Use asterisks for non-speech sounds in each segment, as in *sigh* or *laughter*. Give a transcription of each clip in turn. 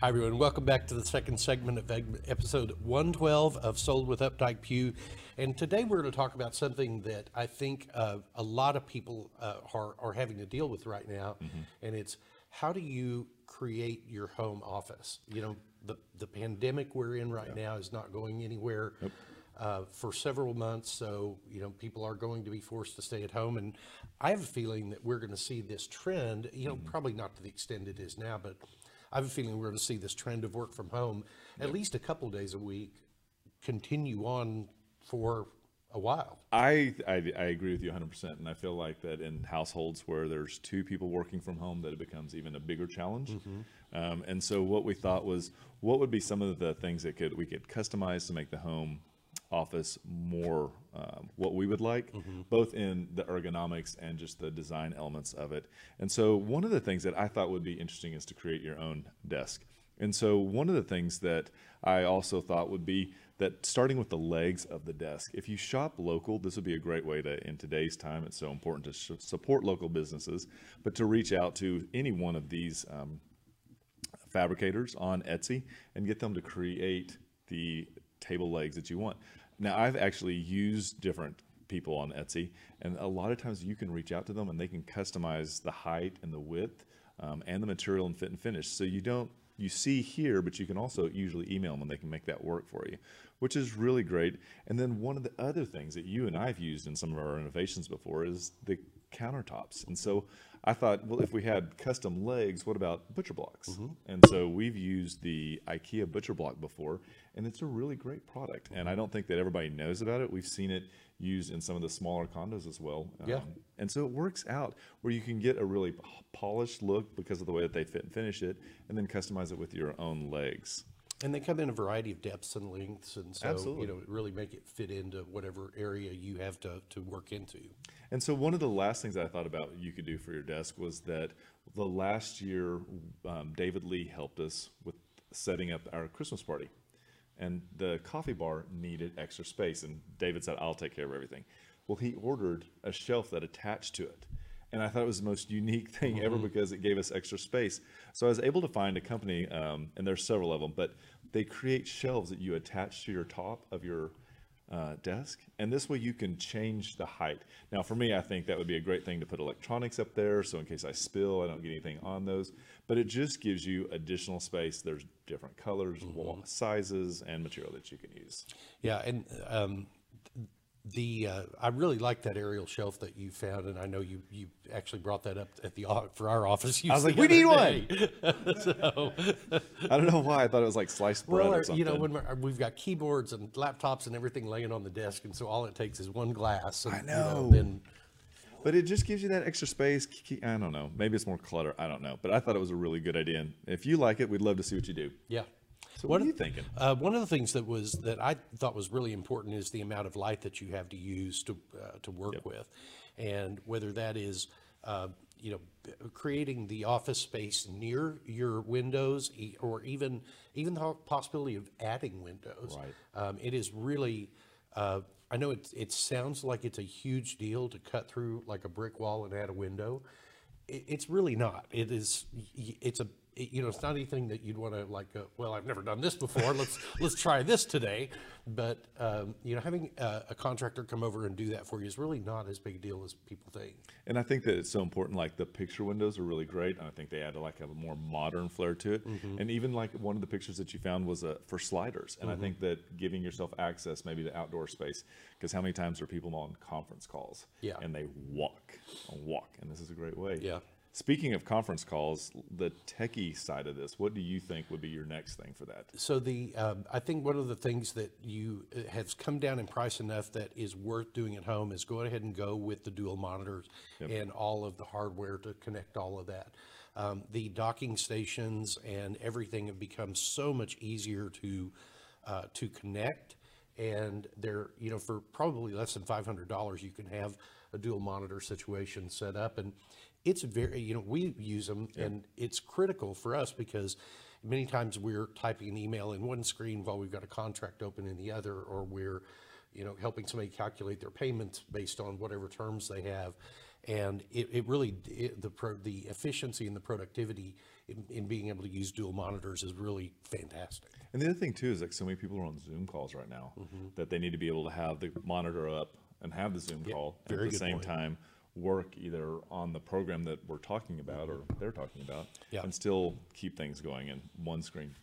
Hi, everyone. Welcome back to the second segment of episode 112 of Sold with Updike Pew. And today we're going to talk about something that I think uh, a lot of people uh, are, are having to deal with right now. And it's how do you create your home office? You know, the, the pandemic we're in right now is not going anywhere. Uh, for several months, so you know people are going to be forced to stay at home, and I have a feeling that we're going to see this trend. You know, probably not to the extent it is now, but I have a feeling we're going to see this trend of work from home at least a couple days a week continue on for a while. I, I, I agree with you 100%. And I feel like that in households where there's two people working from home, that it becomes even a bigger challenge. Um, and so what we thought was, what would be some of the things that could we could customize to make the home office more um, what we would like, both in the ergonomics and just the design elements of it. And so one of the things that I thought would be interesting is to create your own desk. And so one of the things that I also thought would be that starting with the legs of the desk, if you shop local, this would be a great way to, in today's time, it's so important to sh- support local businesses, but to reach out to any one of these um, fabricators on Etsy and get them to create the table legs that you want. Now, I've actually used different people on Etsy, and a lot of times you can reach out to them and they can customize the height and the width um, and the material and fit and finish. So you don't you see here, but you can also usually email them and they can make that work for you, which is really great. And then one of the other things that you and I've used in some of our innovations before is the countertops. And so I thought, well, if we had custom legs, what about butcher blocks? And so we've used the IKEA butcher block before, and it's a really great product. And I don't think that everybody knows about it. We've seen it used in some of the smaller condos as well. Yeah. Um, and so it works out where you can get a really polished look because of the way that they fit and finish it, and then customize it with your own legs. And they come in a variety of depths and lengths, and so Absolutely. you know really make it fit into whatever area you have to, to work into. And so one of the last things I thought about you could do for your desk was that the last year, um, David Lee helped us with setting up our Christmas party. And the coffee bar needed extra space. And David said, I'll take care of everything. Well, he ordered a shelf that attached to it. And I thought it was the most unique thing ever because it gave us extra space. So I was able to find a company, um, and there's several of them, but they create shelves that you attach to your top of your uh, desk, and this way you can change the height. Now, for me, I think that would be a great thing to put electronics up there, so in case I spill, I don't get anything on those. But it just gives you additional space. There's different colors, wall sizes, and material that you can use. Yeah, and um, the uh, I really like that aerial shelf that you found, and I know you you actually brought that up at the for our office. I was like, "We need day." *laughs* so, *laughs* I don't know why I thought it was like sliced bread well, or something. you know, when we're, we've got keyboards and laptops and everything laying on the desk, and so all it takes is one glass. And, I You know. then But it just gives you that extra space. I don't know. Maybe it's more clutter. I don't know. But I thought it was a really good idea. And if you like it, we'd love to see what you do. yeah. So what are you thinking? Uh, one of the things that was that I thought was really important is the amount of light that you have to use to uh, to work with, and whether that is uh, you know creating the office space near your windows, or even even the possibility of adding windows. Right. Um, it is really. Uh, I know it, it sounds like it's a huge deal to cut through like a brick wall and add a window. It, it's really not. It is. It's a. you know, it's not anything that you'd want to like. Uh, well, I've never done this before. Let's *laughs* let's try this today. But um, you know, having a, a contractor come over and do that for you is really not as big a deal as people think. And I think that it's so important. Like the picture windows are really great, and I think they add like a more modern flair to it. Mm-hmm. And even like one of the pictures that you found was uh, for sliders, and I think Mm-hmm. that giving yourself access maybe to outdoor space, because how many times are people on conference calls? Yeah. and they walk, and walk, and this is a great way. Yeah. Speaking of conference calls, the techie side of this, what do you think would be your next thing for that? So the um, I think one of the things that you uh, has come down in price enough that is worth doing at home is go ahead and go with the dual monitors and all of the hardware to connect all of that. Um, the docking stations and everything have become so much easier to uh, to connect, and they're you know for probably less than five hundred dollars you can have a dual monitor situation set up. And it's very you know we use them and it's critical for us because many times we're typing an email in one screen while we've got a contract open in the other or we're you know helping somebody calculate their payments based on whatever terms they have And it, it really, it, the pro, the efficiency and the productivity in, in being able to use dual monitors is really fantastic. And the other thing too is like so many people are on Zoom calls right now Mm-hmm. that they need to be able to have the monitor up and have the Zoom call and at the same point. time work either on the program that we're talking about or they're talking about Yeah. and still keep things going in one screen.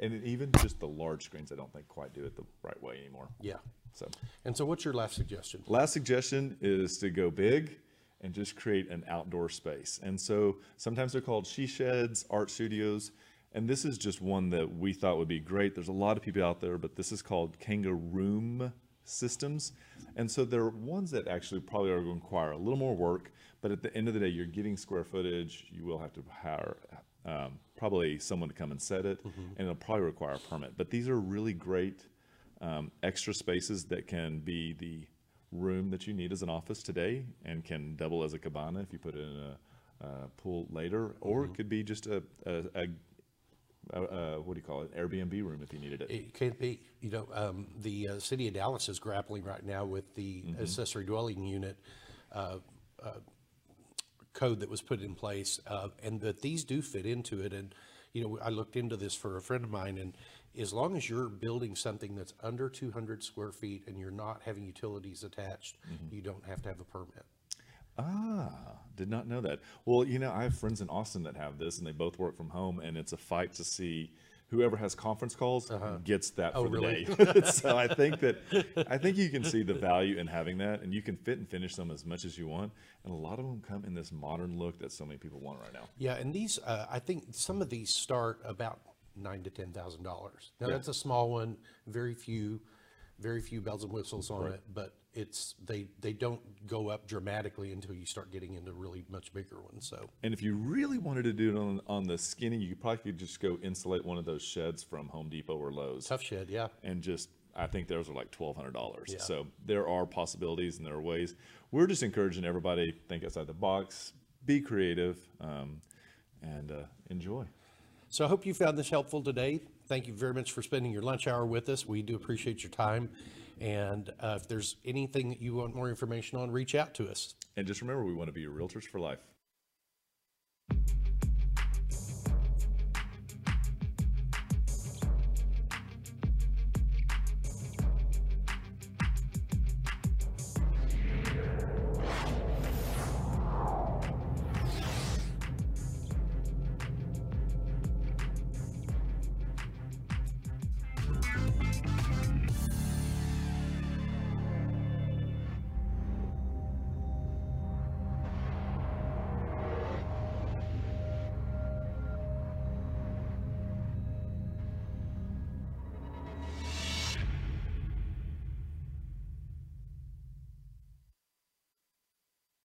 And even just the large screens, I don't think quite do it the right way anymore. Yeah. So And so what's your last suggestion? Last suggestion is to go big and just create an outdoor space. And so sometimes they're called she sheds, art studios, and this is just one that we thought would be great. There's a lot of people out there, but this is called Kangaroom Systems. And so they're ones that actually probably are going to require a little more work, but at the end of the day, you're getting square footage. You will have to hire um, probably someone to come and set it, and it'll probably require a permit. But these are really great um, extra spaces that can be the room that you need as an office today and can double as a cabana if you put it in a, a pool later, or it could be just a, a, a, what do you call it, Airbnb room if you needed it. It can't be, you know, um, the uh, city of Dallas is grappling right now with the Mm-hmm. accessory dwelling unit uh, uh, code that was put in place, uh, and that these do fit into it. And, you know, I looked into this for a friend of mine, and as long as you're building something that's under 200 square feet and you're not having utilities attached, Mm-hmm. you don't have to have a permit. Ah, did not know that. Well, you know, I have friends in Austin that have this, and they both work from home, and it's a fight to see whoever has conference calls gets that Oh, for the really? day. *laughs* *laughs* so I think that I think you can see the value in having that, and you can fit and finish them as much as you want. And a lot of them come in this modern look that so many people want right now. Yeah, and these, uh, I think some of these start about nine to ten thousand dollars. Now that's a small one, very few, very few bells and whistles on it, but it's they they don't go up dramatically until you start getting into really much bigger ones. So And if you really wanted to do it on, on the skinny, you could probably could just go insulate one of those sheds from Home Depot or Lowe's. Tuff Shed, yeah. and just I think those are like twelve hundred dollars. Yeah. So there are possibilities and there are ways. We're just encouraging everybody think outside the box, be creative, um, and uh, enjoy. So I hope you found this helpful today. Thank you very much for spending your lunch hour with us. We do appreciate your time. And uh, if there's anything that you want more information on, reach out to us. And just remember, we want to be your realtors for life.